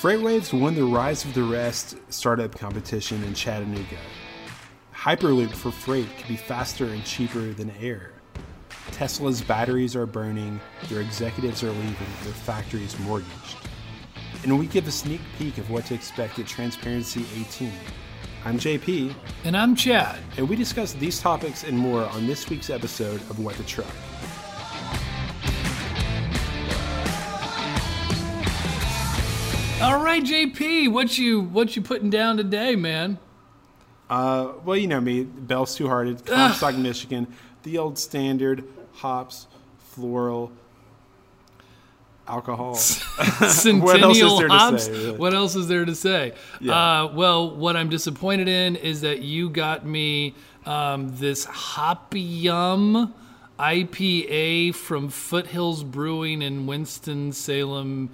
FreightWaves won the Rise of the Rest startup competition in Chattanooga. Hyperloop for freight can be faster and cheaper than air. Tesla's batteries are burning, their executives are leaving, their factories mortgaged. And we give a sneak peek of what to expect at Transparency 18. I'm JP, And I'm Chad. and we discuss these topics and more on this week's episode of What the Truck. All right, JP, what you what you putting down today, man? Uh, well, you know me, Bell's Two Hearted, Comstock, Michigan, the old standard hops, floral, alcohol. Centennial What else is there to hops. say, really? What else is there to say? Yeah. Uh, well, what I'm disappointed in is that you got me um, this Hopium IPA from Foothills Brewing in Winston Salem,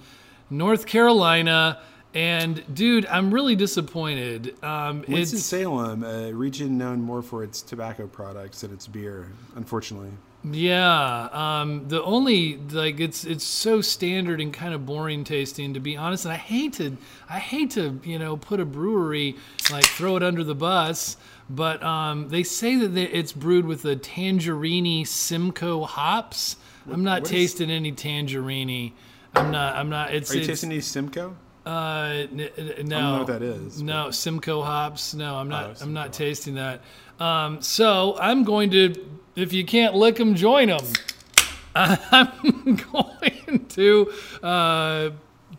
North Carolina. And dude, I'm really disappointed. Um, Winston it's Salem, a region known more for its tobacco products than its beer, unfortunately. Yeah, um, the only like it's it's so standard and kind of boring tasting to be honest. And I hate to I hate to you know put a brewery like throw it under the bus, but um, they say that they, it's brewed with the Tangerini Simcoe hops. I'm not what is- tasting any Tangerini. I'm not. I'm not. It's. Are you it's, tasting these Simcoe? uh, n- n- no. know what that is, No, Simcoe hops. No, I'm not. Oh, I'm not tasting that. Um, so I'm going to. If you can't lick them, join them. I'm going to uh,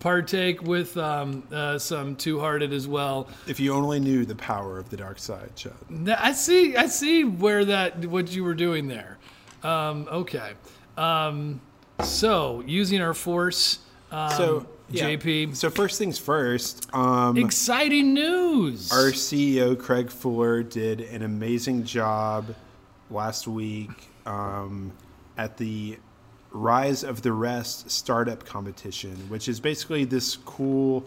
partake with um, uh, some Two Hearted as well. If you only knew the power of the dark side, Chad. I see. I see where that what you were doing there. Um, okay. Um, so using our force. Um, So, yeah. JP. So first things first, um, Exciting news. our CEO Craig Fuller did an amazing job last week um, at the Rise of the Rest startup competition, which is basically this cool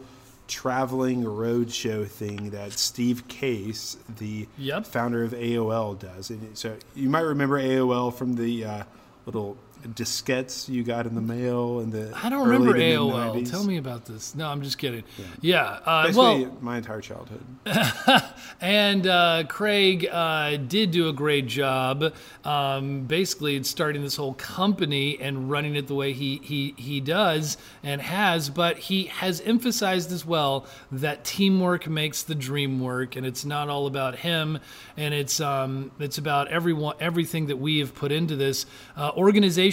traveling roadshow thing that Steve Case, the Yep. founder of AOL, does. And so you might remember AOL from the uh, little diskettes you got in the mail and the I don't remember AOL. mid-90s. Tell me about this. No, I'm just kidding. Yeah. uh, Basically, well, my entire childhood. and uh, Craig uh, did do a great job. Um, basically, starting this whole company and running it the way he he he does and has. But he has emphasized as well that teamwork makes the dream work, and it's not all about him. And it's um, it's about everyone, everything that we have put into this uh,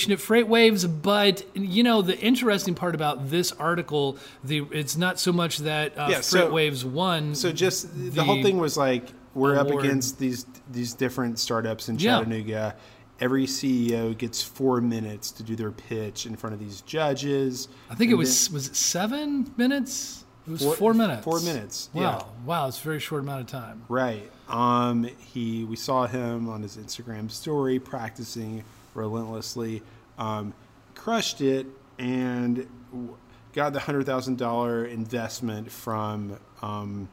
organization at FreightWaves. But you know, the interesting part about this article, the it's not so much that uh, Yeah, so- won. So just the, the whole thing was like we're up against these these different startups in Yeah. Chattanooga. Every CEO gets four minutes to do their pitch in front of these judges. I think it And was was it seven minutes? It was Four- four, minutes. four minutes, Wow, yeah. wow, it's a very short amount of time. right. Um, he we saw him on his Instagram story practicing relentlessly. Um, crushed it and got the hundred thousand dollar investment from um,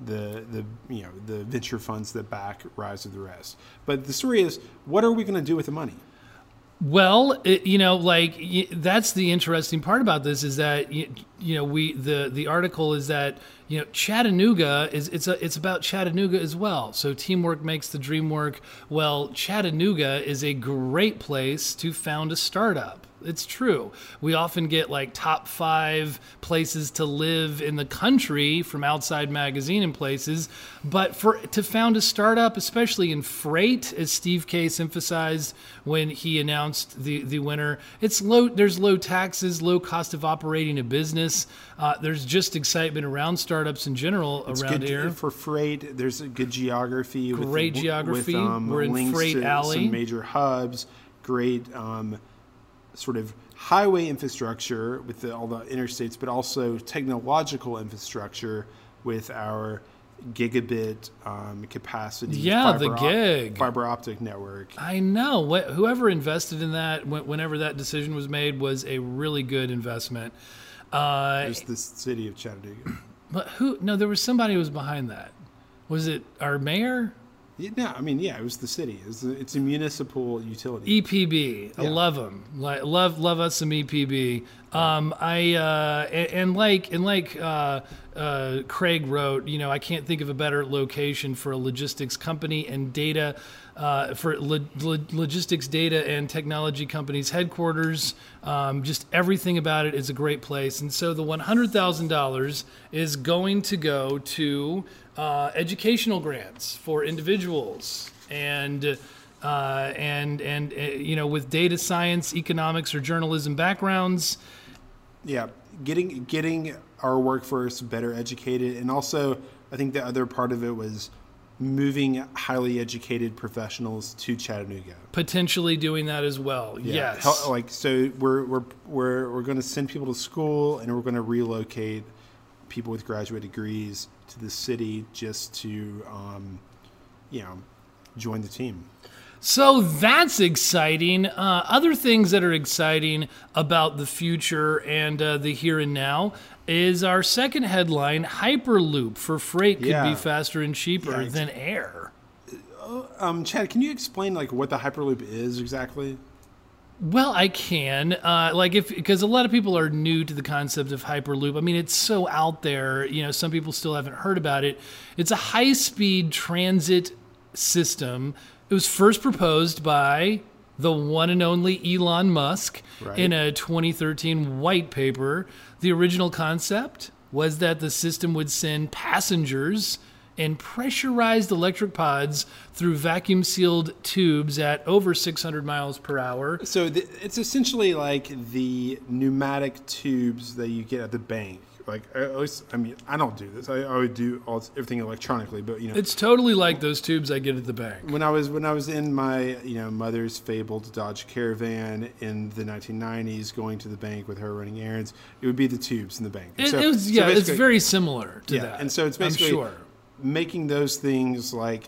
the the you know the venture funds that back Rise of the Rest. But the story is, what are we going to do with the money? Well, it, you know, like that's the interesting part about this is that you know we the the article is that you know Chattanooga is it's a it's about Chattanooga as well. So teamwork makes the dream work. Well, Chattanooga is a great place to found a startup. It's true. We often get like top five places to live in the country from Outside Magazine and places, but for to found a startup, especially in freight, as Steve Case emphasized when he announced the the winner, it's low. There's low taxes, low cost of operating a business. Uh, there's just excitement around startups in general It's around good here. for freight. There's a good geography. with- Great with, geography. um, We're in Freight to Alley. Some major hubs. Great um, sort of highway infrastructure with the, all the interstates, but also technological infrastructure with our gigabit um, capacity. Yeah, the fiber op- gig. fiber optic network. I know. What, whoever invested in that, wh- whenever that decision was made, was a really good investment. Uh, There's the city of Chattanooga. but who? No, there was somebody who was behind that. Was it our mayor? Yeah, no, I mean, yeah, it was the city. It's a, it's a municipal utility. EPB. I love them. Like love love us some EPB. Um, I uh, and, and like and like uh, uh, Craig wrote, you know, I can't think of a better location for a logistics company and data. Uh, for lo- lo- logistics data and technology companies headquarters um, just everything about it is a great place and so the $100000 is going to go to uh, educational grants for individuals and uh, and and uh, you know with data science, economics, or journalism backgrounds. Yeah, getting getting our workforce better educated, and also I think the other part of it was moving highly educated professionals to Chattanooga. Potentially doing that as well. Yeah, Yes. like so we're we're we're we're going to send people to school, and we're going to relocate people with graduate degrees to the city just to, um, you know, join the team. So that's exciting. Uh, other things that are exciting about the future and uh, the here and now is our second headline Hyperloop for freight could Yeah. be faster and cheaper Yeah, than air. Um, Chad, can you explain like what the Hyperloop is exactly? Well, I can. Uh, like if because a lot of people are new to the concept of hyperloop. I mean, it's so out there. You know, some people still haven't heard about it. It's a high-speed transit system. It was first proposed by the one and only Elon Musk Right. in a 2013 white paper. The original concept was that the system would send passengers in pressurized electric pods through vacuum sealed tubes at over 600 miles per hour. So th- it's essentially like the pneumatic tubes that you get at the bank. Like uh, at least, I mean, I don't do this. I, I would do all everything electronically, but you know, It's totally like those tubes I get at the bank. when I was when I was in my you know mother's fabled Dodge Caravan in the 1990s, going to the bank with her running errands, it would be the tubes in the bank. It, So- it was so yeah, it's very similar to yeah, that. and so it's basically I'm sure. Making those things like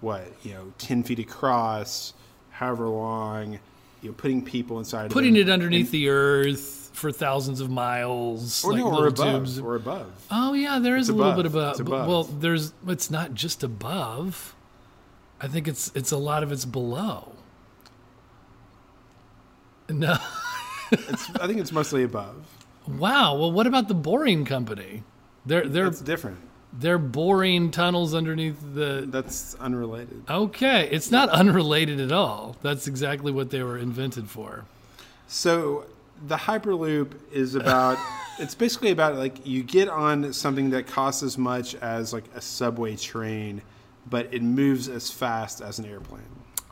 what you know, 10 feet across, however long, you know, putting people inside, putting of it underneath and- the earth for thousands of miles, or like no, or above, tubes. or above. Oh yeah, there is It's a little bit above. It's above. Well, there's it's not just above. I think it's it's a lot of it's below. No. It's, I think it's mostly above. Wow. Well, what about the boring company? They're they're That's different. They're boring tunnels underneath the. That's unrelated. Okay, it's not unrelated at all. That's exactly what they were invented for. So the Hyperloop is about. it's basically about like you get on something that costs as much as like a subway train, but it moves as fast as an airplane.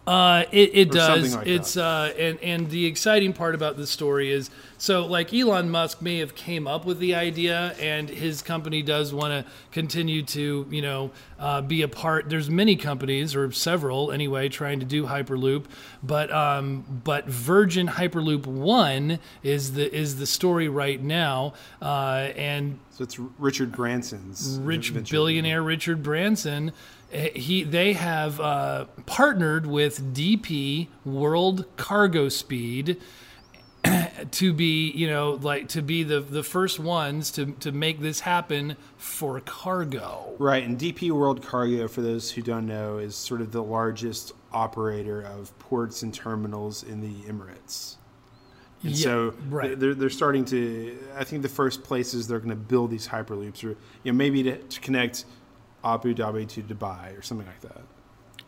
Uh, it, it does. like it's uh, and and the exciting part about this story is so like Elon Musk may have came up with the idea, and his company does want to continue to you know uh, be a part. There's many companies or several anyway trying to do Hyperloop, but um, but Virgin Hyperloop One is the is the story right now, uh, and So it's Richard Branson's rich billionaire Richard Branson. Eh, He they have uh, partnered with DP World Cargo Speed to be you know like to be the the first ones to to make this happen for cargo. Right, and DP World Cargo, for those who don't know, is sort of the largest operator of ports and terminals in the Emirates. And Yeah, so right. they're, they're starting to, I think the first places they're going to build these hyperloops are, you know, maybe to, to connect Abu Dhabi to Dubai or something like that.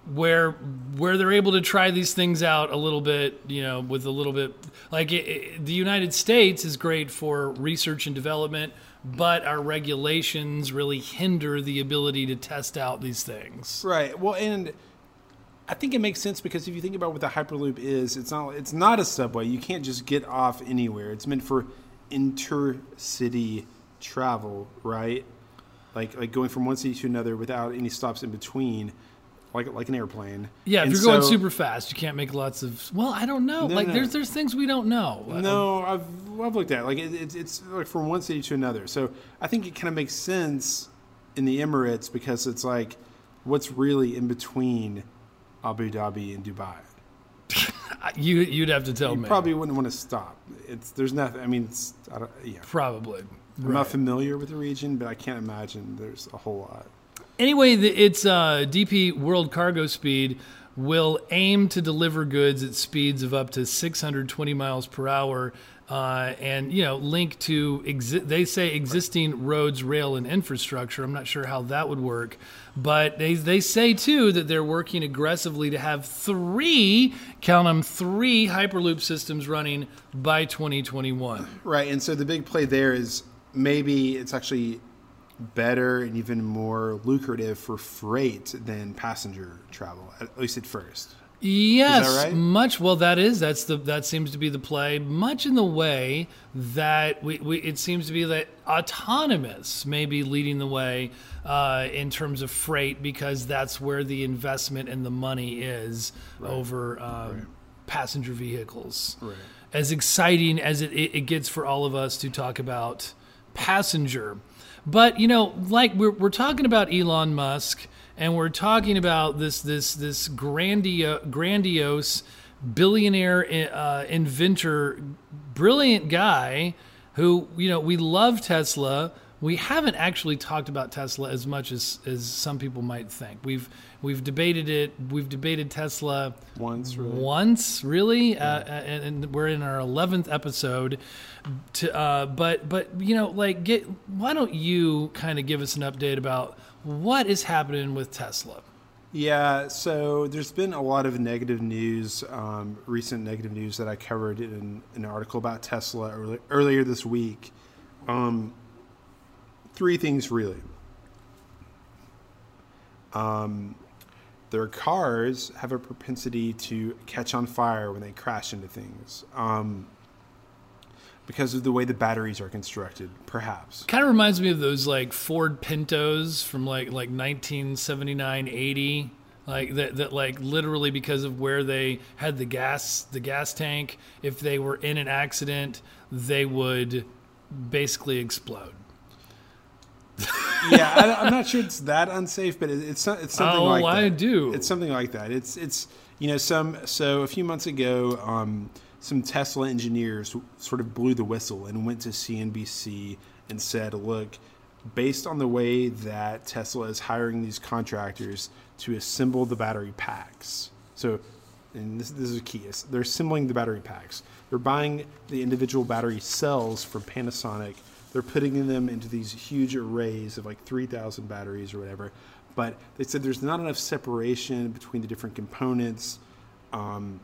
where where they're able to try these things out a little bit, you know, with a little bit like it, it- the United States is great for research and development, but our regulations really hinder the ability to test out these things. Right. Well, and I think it makes sense because if you think about what the Hyperloop is, it's not it's not a subway. You can't just get off anywhere. It's meant for intercity travel, right? Like like going from one city to another without any stops in between, like like an airplane. Yeah, if And you're going super fast, you can't make lots of. Well, I don't know. No, like no. there's there's things we don't know. Uh, no, I've I've looked at it. like it, it's it's like from one city to another. So I think it kind of makes sense in the Emirates because it's like what's really in between Abu Dhabi and Dubai. you you'd have to tell You me. probably wouldn't want to stop. It's there's nothing. I mean, it's I don't, yeah. probably. I'm not familiar with the region, but I can't imagine there's a whole lot. Anyway, the, it's uh, DP World Cargo Speed will aim to deliver goods at speeds of up to 620 miles per hour. Uh, and you know, link to exi- they say existing roads, rail, and infrastructure. I'm not sure how that would work, but they they say too that they're working aggressively to have three, count them, three Hyperloop systems running by 2021. Right, and so the big play there is maybe it's actually better and even more lucrative for freight than passenger travel, at least at first. Yes, right? much. Well, that is that's the that seems to be the play. Much in the way that we, we it seems to be that autonomous may be leading the way uh, in terms of freight because that's where the investment and the money is over uh, passenger vehicles. Right. As exciting as it, it, it gets for all of us to talk about passenger, but you know, like we're we're talking about Elon Musk and we're talking about this this this grandiose, grandiose billionaire uh, inventor, brilliant guy who you know we love Tesla. We haven't actually talked about Tesla as much as, as some people might think. We've we've debated it. We've debated Tesla Once, really. once, really, uh, and, and we're in our eleventh episode. To, uh, but but you know, like, get why don't you kind of give us an update about what is happening with Tesla? Yeah, so there's been a lot of negative news, um, recent negative news that I covered in an article about Tesla early, earlier this week. Um, three things really. Um, their cars have a propensity to catch on fire when they crash into things. Um, because of the way the batteries are constructed, perhaps. Kind of reminds me of those like Ford Pintos from like like 1979, 80. Like that, that like literally because of where they had the gas the gas tank, if they were in an accident, they would basically explode. Yeah, I, I'm not sure it's that unsafe, but it, it's it's something Oh, like I that. do. It's something like that. It's it's you know some so a few months ago, um, some Tesla engineers sort of blew the whistle and went to CNBC and said, "Look, based on the way that Tesla is hiring these contractors to assemble the battery packs, so." And this, this is key. is They're assembling the battery packs. They're buying the individual battery cells from Panasonic they're putting them into these huge arrays of like 3,000 batteries or whatever. But they said there's not enough separation between the different components. Um,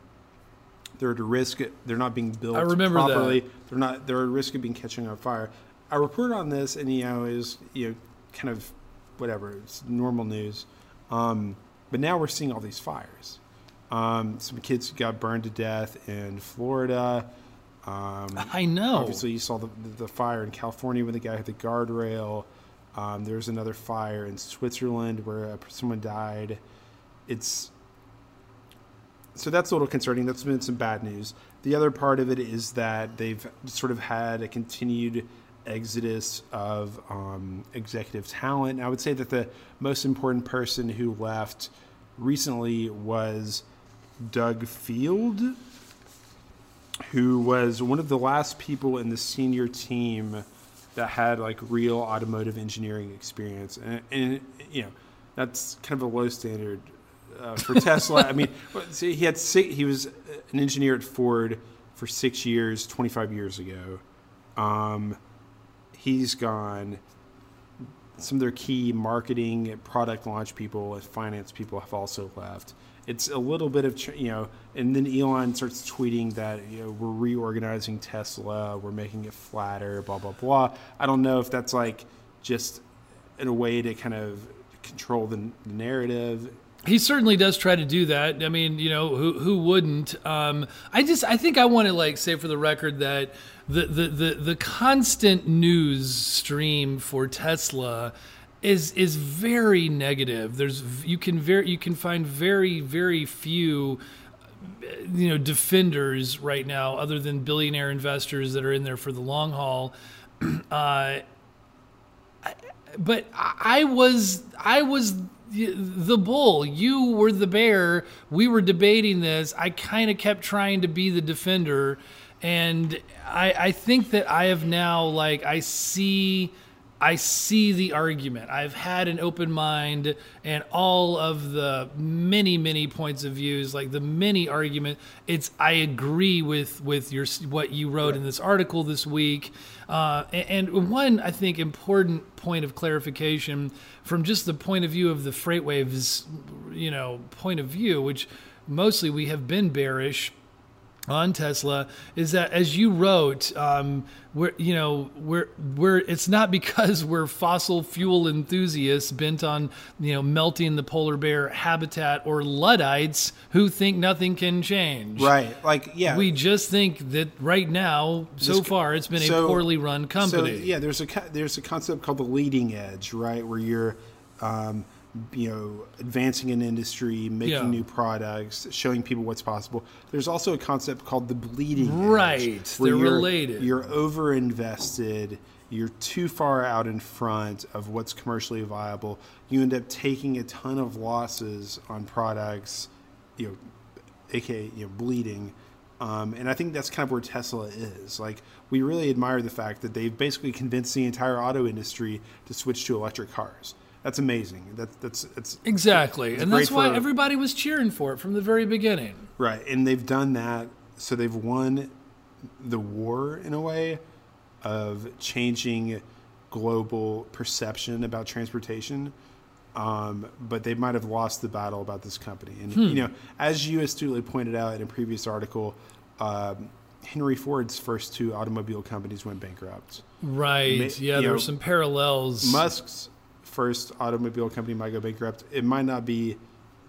they're at a risk. They're not being built I remember that. properly. They're not. They're at risk of being catching on fire. I reported on this, and you know, is you know, kind of whatever. It's normal news. Um, but now we're seeing all these fires. Um, some kids got burned to death in Florida. Um, I know. Obviously, you saw the, the fire in California when the guy hit the guardrail. Um, there was another fire in Switzerland where uh, someone died. It's so that's a little concerning. That's been some bad news. The other part of it is that they've sort of had a continued exodus of um, executive talent. And I would say that the most important person who left recently was Doug Field, who was one of the last people in the senior team that had like real automotive engineering experience, and, and you know that's kind of a low standard uh, for Tesla. I mean, see, he had six, he was an engineer at Ford for six years, twenty five years ago. Um, he's gone. Some of their key marketing, product launch people, and finance people have also left. It's a little bit of you know and then elon starts tweeting that you know we're reorganizing tesla we're making it flatter blah blah blah. I don't know if that's like just in a way to kind of control the narrative He certainly does try to do that. I mean, you know, who who wouldn't? Um, I just I think I want to like say for the record that the the the, the constant news stream for Tesla is is very negative. There's you can very you can find very very few you know defenders right now other than billionaire investors that are in there for the long haul. Uh, but I was I was the bull. You were the bear. We were debating this. I kind of kept trying to be the defender, and I, I think that I have now like I see I see the argument. I've had an open mind and all of the many, many points of views, like the many argument. It's I agree with with your what you wrote in this article this week. Uh, and, and one I think important point of clarification from just the point of view of the FreightWaves, you know, point of view, which mostly we have been bearish on Tesla is that as you wrote, um, we're you know we're we're it's not because we're fossil fuel enthusiasts bent on you know melting the polar bear habitat or luddites who think nothing can change. Right. Like yeah. We just think that right now, so This- far, it's been so- a poorly run company. So yeah, there's a there's a concept called the leading edge, right, where you're, um, you know, advancing an industry, making Yeah. new products, showing people what's possible. There's also a concept called the bleeding edge, Right, where they're you're- related. You're over invested. You're too far out in front of what's commercially viable. You end up taking a ton of losses on products, you know, aka you know bleeding um, and i think that's kind of where tesla is like we really admire the fact that they've basically convinced the entire auto industry to switch to electric cars that's amazing that, that's it's exactly, and that's why for- everybody was cheering for it from the very beginning. right and they've done that so they've won the war in a way of changing global perception about transportation um, but they might have lost the battle about this company. And Hmm. you know, as you astutely pointed out in a previous article, um, Henry Ford's first two automobile companies went bankrupt. Right? Ma- yeah, there know, were some parallels. Musk's first automobile company might go bankrupt. It might not be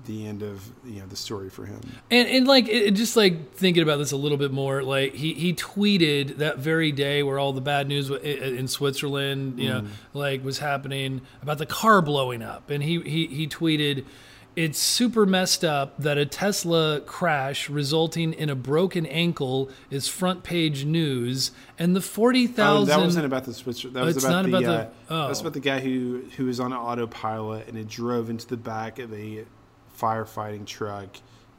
the end of you know the story for him. And, and like it, just like thinking about this a little bit more, like he, he tweeted that very day where all the bad news in Switzerland, you know, mm. like was happening about the car blowing up, and he he he tweeted, "It's super messed up that a Tesla crash resulting in a broken ankle is front page news, and the forty Oh, thousand that wasn't about the Switzer. That was It's about not the. about the- uh, oh. That was about the guy who who was on autopilot and it drove into the back of a firefighting truck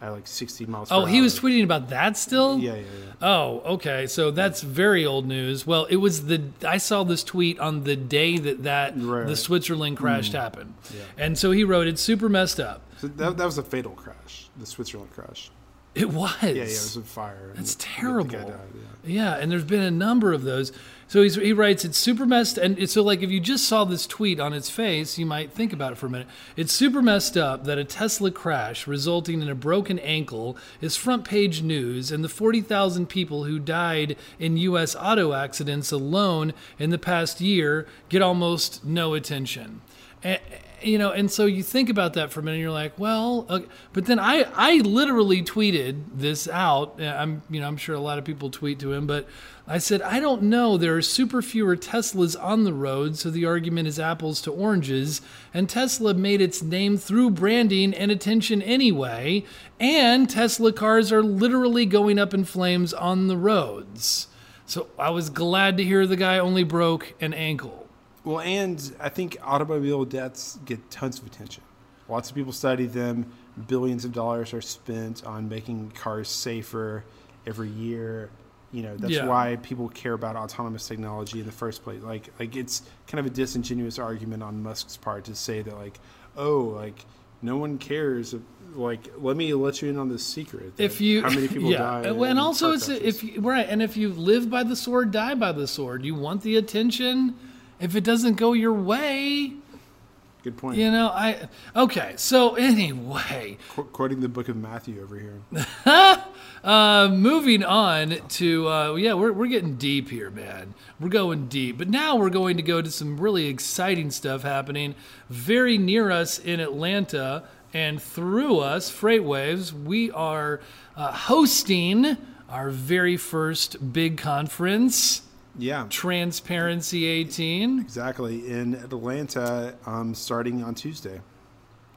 at like 60 miles. Oh, he was tweeting about that still. Yeah, yeah, yeah. Oh, okay. So that's very old news. Well, it was the I saw this tweet on the day that that Right, the. Switzerland crash mm. happened, and so he wrote it's super messed up. So that, that was a fatal crash, the Switzerland crash. It was. Yeah, yeah, it was a fire. That's terrible. died, yeah. Yeah, and there's been a number of those. So he's, he writes, it's super messed, and it's, so like if you just saw this tweet on its face, you might think about it for a minute. It's super messed up that a Tesla crash resulting in a broken ankle is front page news, and the 40,000 people who died in U.S. auto accidents alone in the past year get almost no attention. And, you know, and so you think about that for a minute. And you're like, well, okay. but then I, I literally tweeted this out. Uh, I'm, you know, I'm sure a lot of people tweet to him, but I said, I don't know. There are super fewer Teslas on the road, so the argument is apples to oranges. And Tesla made its name through branding and attention anyway. And Tesla cars are literally going up in flames on the roads. So I was glad to hear the guy only broke an ankle. Well, and I think automobile deaths get tons of attention. Lots of people study them. Billions of dollars are spent on making cars safer every year. You know, that's Yeah. why people care about autonomous technology in the first place. Like, like it's kind of a disingenuous argument on Musk's part to say that, like, oh, like no one cares. Like, let me let you in on this secret. if you how many people yeah die, and also it's crashes. if you, right and if you live by the sword die by the sword you want the attention if it doesn't go your way good point. you know i okay so anyway Qu- quoting the book of Matthew over here. uh moving on to uh yeah we're, we're getting deep here man we're going deep but now we're going to go to some really exciting stuff happening very near us in atlanta and through us FreightWaves we are uh, hosting our very first big conference Yeah. transparency 18 Exactly. In Atlanta, um, starting on Tuesday.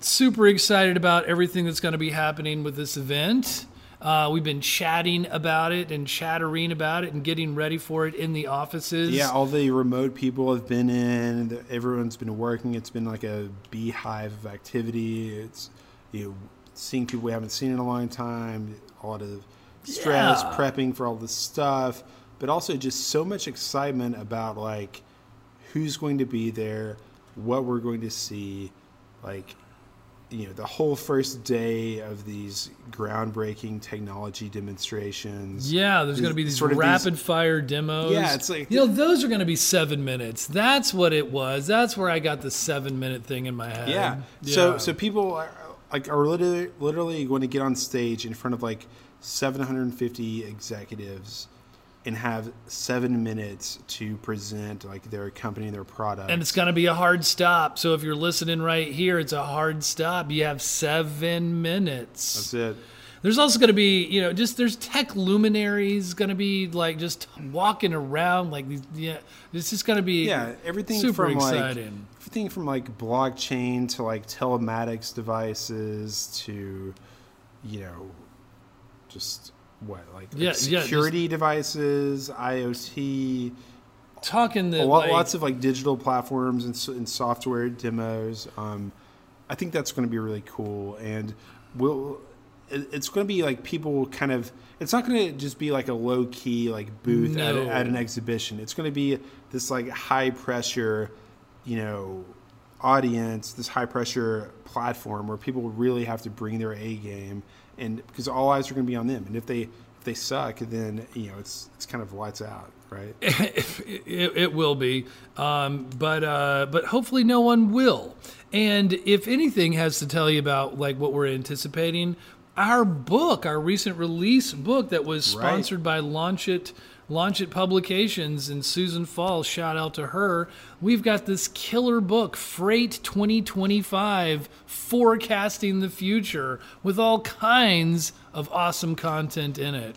super excited about everything that's going to be happening with this event. Uh, we've been chatting about it and chattering about it and getting ready for it in the offices. Yeah, all the remote people have been in. Everyone's been working. It's been like a beehive of activity. It's you know, seeing people we haven't seen in a long time. A lot of stress, Yeah. prepping for all this stuff, but also just so much excitement about like who's going to be there, what we're going to see, like you know the whole first day of these groundbreaking technology demonstrations. Yeah, there's going to be these sort of rapid these, fire demos. Yeah, it's like you know those are going to be seven minutes. That's what it was. That's where I got the seven minute thing in my head. Yeah. yeah. So so people are like are literally literally going to get on stage in front of like 750 executives and have seven minutes to present like their company their product. And it's going to be a hard stop. So if you're listening right here, it's a hard stop. You have seven minutes. That's it. There's also going to be, you know, just there's tech luminaries going to be like just walking around like these. Yeah, it's just going to be yeah everything super from exciting. Like, everything from like blockchain to like telematics devices to, you know, just what like, yeah, security yeah, devices, IoT, talking the lot, like, lots of like digital platforms and, and software demos. Um, I think that's going to be really cool, and we'll. it's going to be like people kind of. It's not going to just be like a low key like booth no. at, at an exhibition. It's going to be this like high pressure, you know, audience, this high pressure platform where people really have to bring their A game and because all eyes are going to be on them. And if they if they suck, then you know it's it's kind of lights out, right? it, it, will be, um, but uh, but hopefully no one will. And if anything has to tell you about like what we're anticipating, our book, our recent release book that was sponsored right. by Launch It Launch It Publications and Susan Falls, shout out to her. We've got this killer book, Freight 2025, forecasting the future with all kinds of awesome content in it.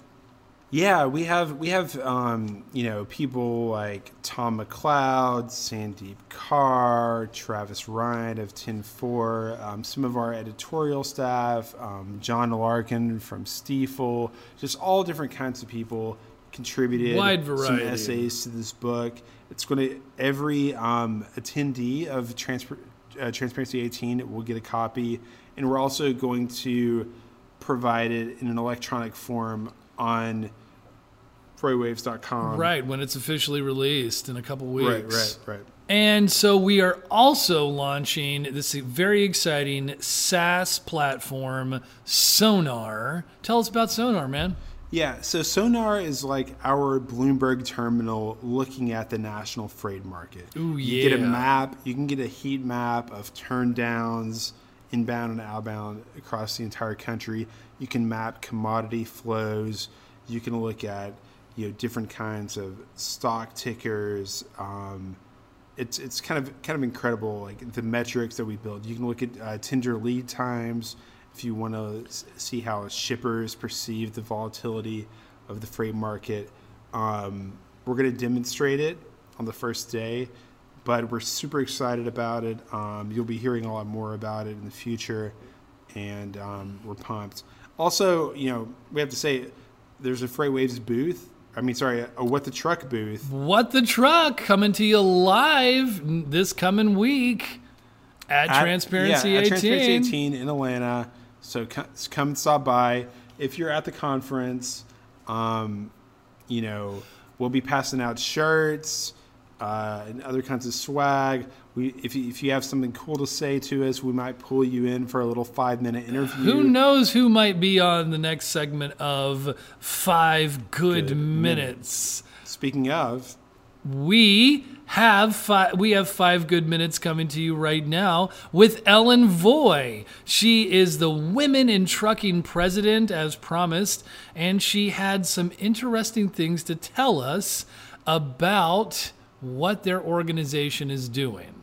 Yeah, we have we have um, you know people like Tom McLeod, Sandeep Kar, Travis Ryan of TenFour, um, some of our editorial staff, um, John Larkin from Stifel, just all different kinds of people contributed Wide variety. some essays to this book. It's going to every um, attendee of Transfer, uh, Transparency 18 will get a copy, and we're also going to provide it in an electronic form on freightwaves.com. Right when it's officially released in a couple weeks. Right, right, right. And so we are also launching this very exciting SaaS platform, Sonar. Tell us about Sonar, man. Yeah, so Sonar is like our Bloomberg terminal looking at the national freight market. Ooh, yeah. You get a map, you can get a heat map of turn downs inbound and outbound across the entire country. You can map commodity flows. You can look at you know different kinds of stock tickers. Um, it's it's kind of kind of incredible like the metrics that we build. You can look at uh, tender lead times if you want to see how shippers perceive the volatility of the freight market. Um, we're going to demonstrate it on the first day, but we're super excited about it. Um, you'll be hearing a lot more about it in the future, and um, we're pumped. Also, you know, we have to say there's a FreightWaves booth. I mean, sorry, a What the Truck booth. What the Truck coming to you live this coming week at, at Transparency yeah, at Transparency 18 in Atlanta. So come stop by. If you're at the conference, um, you know, we'll be passing out shirts uh, and other kinds of swag. We, if, you, if you have something cool to say to us, we might pull you in for a little five minute interview. Who knows who might be on the next segment of Five Good, Good minutes. minutes. Speaking of, we have five, we have five good minutes coming to you right now with Ellen Voie. She is the Women in Trucking president, as promised, and she had some interesting things to tell us about what their organization is doing.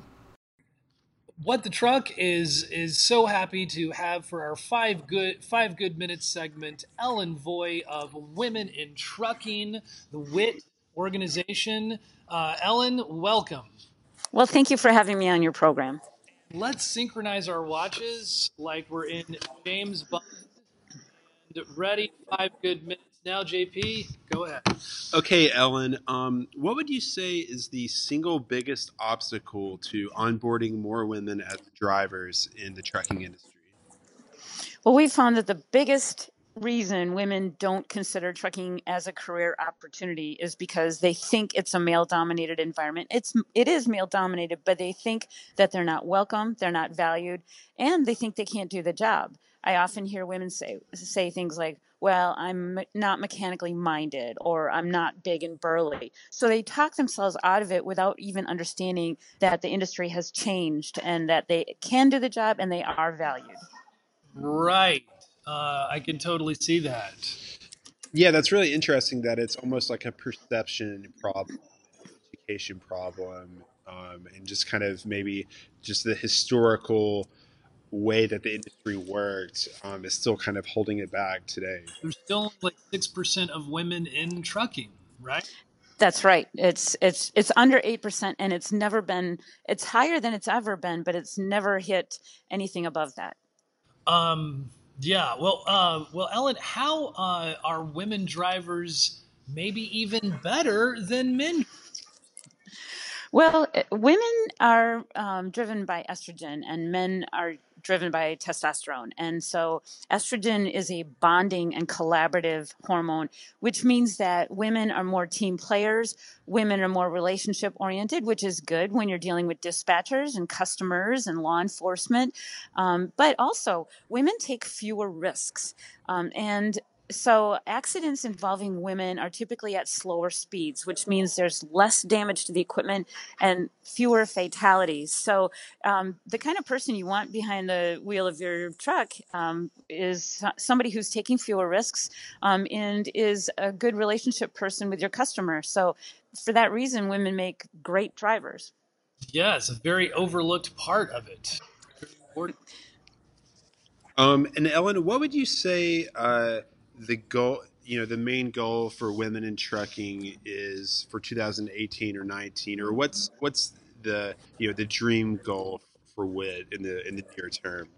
What the truck is is so happy to have for our five good five good minutes segment Ellen Voie of Women in Trucking, the WIT organization. Uh, Ellen, welcome. Well, thank you for having me on your program. Let's synchronize our watches like we're in James Bond. And ready, five good minutes now, JP. Go ahead. Okay, Ellen. Um, what would you say is the single biggest obstacle to onboarding more women as drivers in the trucking industry? Well, we found that the biggest reason women don't consider trucking as a career opportunity is because they think it's a male dominated environment. It's it is male dominated, but they think that they're not welcome, they're not valued, and they think they can't do the job. I often hear women say say things like, "Well, I'm not mechanically minded," or "I'm not big and burly." So they talk themselves out of it without even understanding that the industry has changed and that they can do the job and they are valued. Right. Uh, I can totally see that. Yeah, that's really interesting. That it's almost like a perception problem, education problem, um, and just kind of maybe just the historical way that the industry worked um, is still kind of holding it back today. There's still like six percent of women in trucking, right? That's right. It's it's it's under eight percent, and it's never been. It's higher than it's ever been, but it's never hit anything above that. Um, yeah. Well, uh, well, Ellen, how uh, are women drivers maybe even better than men? Well, eh, women are um, driven by estrogen, and men are driven by testosterone. And so, estrogen is a bonding and collaborative hormone, which means that women are more team players. Women are more relationship oriented, which is good when you're dealing with dispatchers and customers and law enforcement. Um, but also, women take fewer risks. Um, and so accidents involving women are typically at slower speeds, which means there's less damage to the equipment and fewer fatalities. So um, the kind of person you want behind the wheel of your truck um, is somebody who's taking fewer risks um, and is a good relationship person with your customer. So for that reason, women make great drivers. Yeah, it's a very overlooked part of it. Um, and Ellen, what would you say? Uh, the goal you know the main goal for women in trucking is for 2018 or 19 or what's what's the you know the dream goal for WIT in the in the near term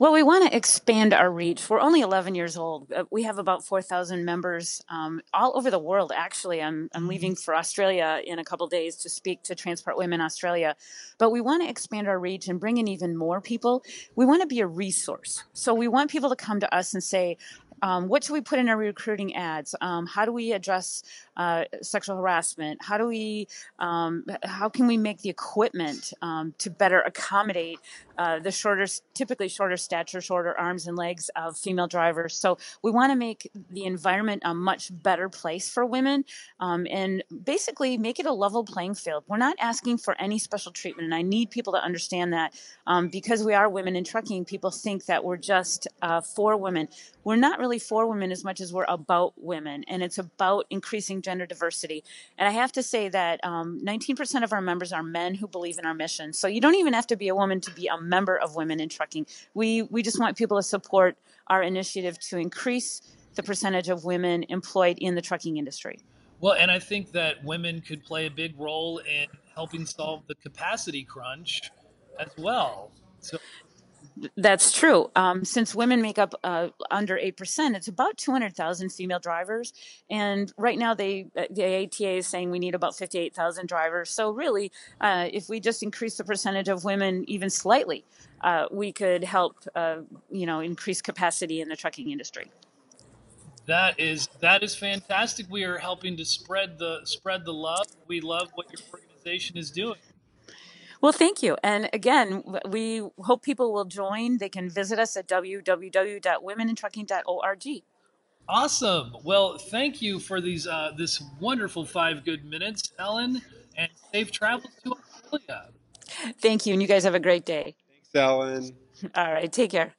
well, we want to expand our reach. We're only 11 years old. Uh, we have about 4,000 members um, all over the world. Actually, I'm, I'm leaving for Australia in a couple days to speak to Transport Women Australia. But we want to expand our reach and bring in even more people. We want to be a resource. So we want people to come to us and say, um, what should we put in our recruiting ads? Um, how do we address uh, sexual harassment? How do we, um, how can we make the equipment um, to better accommodate uh, the shorter, typically shorter stature, shorter arms and legs of female drivers? So we want to make the environment a much better place for women um, and basically make it a level playing field. We're not asking for any special treatment, and I need people to understand that um, because we are women in trucking, people think that we're just uh, for women. We're not really for women as much as we're about women, and it's about increasing gender diversity. And I have to say that um, 19% of our members are men who believe in our mission. So you don't even have to be a woman to be a member of Women in Trucking. We, we just want people to support our initiative to increase the percentage of women employed in the trucking industry. Well, and I think that women could play a big role in helping solve the capacity crunch as well. So that's true. Um, since women make up uh, under eight percent, it's about two hundred thousand female drivers, and right now they uh, the ATA is saying we need about fifty eight thousand drivers. So really, uh, if we just increase the percentage of women even slightly, uh, we could help uh, you know increase capacity in the trucking industry. That is that is fantastic. We are helping to spread the spread the love. We love what your organization is doing. Well, thank you. And again, we hope people will join. They can visit us at www.womenintrucking.org. Awesome. Well, thank you for these uh, this wonderful five good minutes, Ellen, and safe travels to Australia. Thank you, and you guys have a great day. Thanks, Ellen. All right, take care.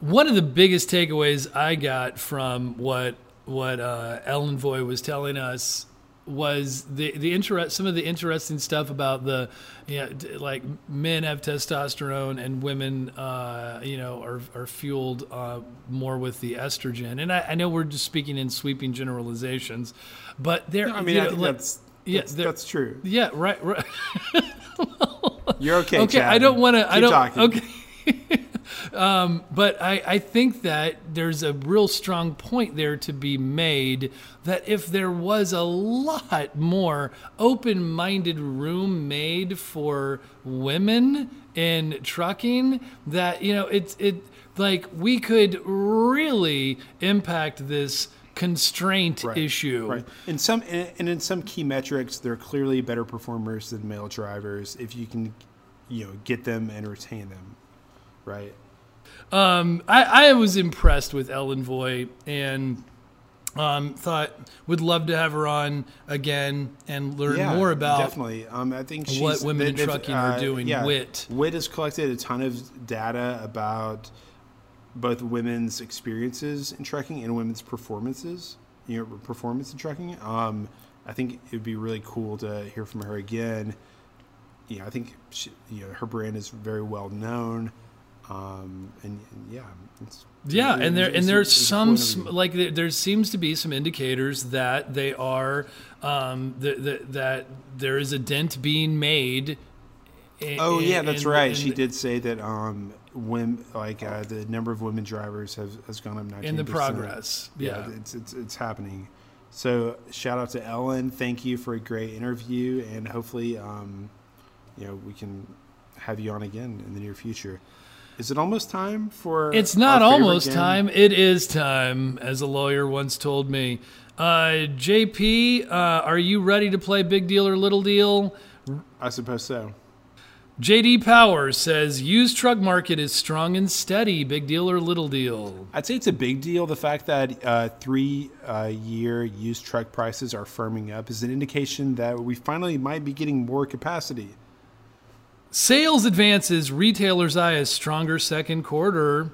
One of the biggest takeaways I got from what what uh, Ellen Voie was telling us was the the interest some of the interesting stuff about the you know, like men have testosterone and women uh, you know are are fueled uh, more with the estrogen and I, I, know we're just speaking in sweeping generalizations but there no, I mean you know, I think that's yeah that's, that's, true yeah right right you're okay okay Chad. I don't want to I don't talking. okay Um, but I, I think that there's a real strong point there to be made that if there was a lot more open minded room made for women in trucking, that, you know, it's, it, like we could really impact this constraint Right, issue. Right. In some and in some key metrics, they're clearly better performers than male drivers if you can, you know, get them and retain them. Right. Um, I, I was impressed with Ellen Voie and um, thought would love to have her on again and learn Yeah, more about definitely. Um, I think what women in trucking are doing. yeah, Wit. Wit has collected a ton of data about both women's experiences in trucking and women's performances. You know, performance in trucking. Um, I think it would be really cool to hear from her again. You know, I think she, you know her brand is very well known. Um, and, and yeah, it's, Yeah, and there and there's some like there, there seems to be some indicators that they are um, that that that there is a dent being made. i- Oh yeah, that's in- right. in she did say that um, women like uh, the number of women drivers has has gone up 19 in the progress. Yeah. it's it's it's happening. So shout out to Ellen. Thank you for a great interview, and hopefully, um, you know, we can have you on again in the near future. Is it almost time for? It's not almost game? time. It is time, as a lawyer once told me. Uh, JP, uh, are you ready to play Big Deal or Little Deal? I suppose so. JD Power says used truck market is strong and steady. Big deal or little deal? I'd say it's a big deal. The fact that uh, three uh, year used truck prices are firming up is an indication that we finally might be getting more capacity. Sales advances, retailers eye a stronger second quarter.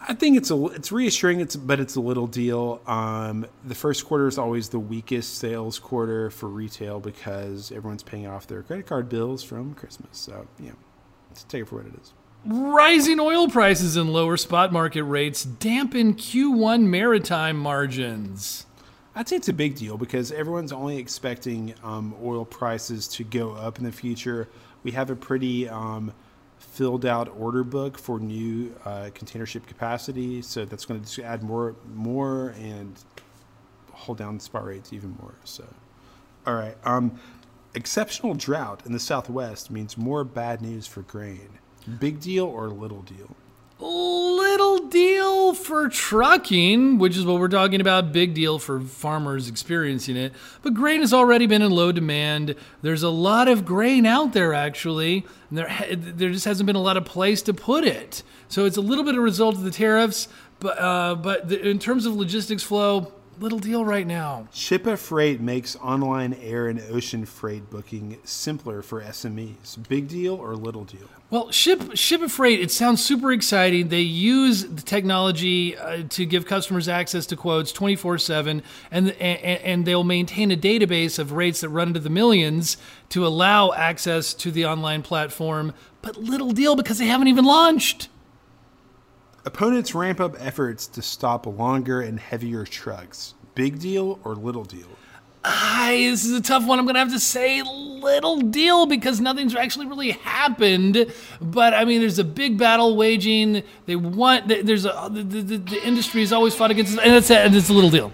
I think it's a it's reassuring. It's but it's a little deal. Um, the first quarter is always the weakest sales quarter for retail because everyone's paying off their credit card bills from Christmas. So yeah, let's take it for what it is. Rising oil prices and lower spot market rates dampen Q1 maritime margins. I'd say it's a big deal because everyone's only expecting um, oil prices to go up in the future. We have a pretty um, filled out order book for new uh, container ship capacity, so that's going to add more, more, and hold down the spot rates even more. So, all right. Um, exceptional drought in the Southwest means more bad news for grain. Big deal or little deal? Little deal for trucking, which is what we're talking about. Big deal for farmers experiencing it. But grain has already been in low demand. There's a lot of grain out there, actually, and there there just hasn't been a lot of place to put it. So it's a little bit a result of the tariffs, but uh, but the, in terms of logistics flow, little deal right now. Shipa Freight makes online air and ocean freight booking simpler for SMEs. Big deal or little deal? Well, ship ship and freight. It sounds super exciting. They use the technology uh, to give customers access to quotes twenty four seven, and and they'll maintain a database of rates that run into the millions to allow access to the online platform. But little deal because they haven't even launched. Opponents ramp up efforts to stop longer and heavier trucks. Big deal or little deal? I, this is a tough one. I'm going to have to say little deal because nothing's actually really happened. But I mean, there's a big battle waging. They want, there's a, the, the, the industry has always fought against and it's a, it's a little deal.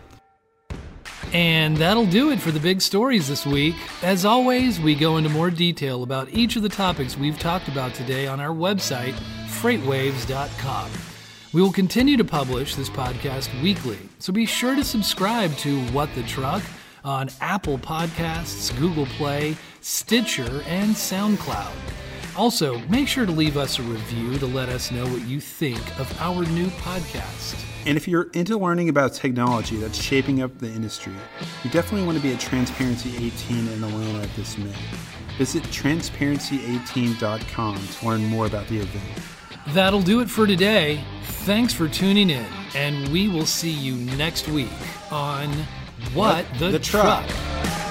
And that'll do it for the big stories this week. As always, we go into more detail about each of the topics we've talked about today on our website, freightwaves.com. We will continue to publish this podcast weekly, so be sure to subscribe to What the Truck on Apple Podcasts, Google Play, Stitcher, and SoundCloud. Also, make sure to leave us a review to let us know what you think of our new podcast. And if you're into learning about technology that's shaping up the industry, you definitely want to be at Transparency 18 in Atlanta this May. Visit transparency18.com to learn more about the event. That'll do it for today. Thanks for tuning in, and we will see you next week on What, the, the Truck. truck.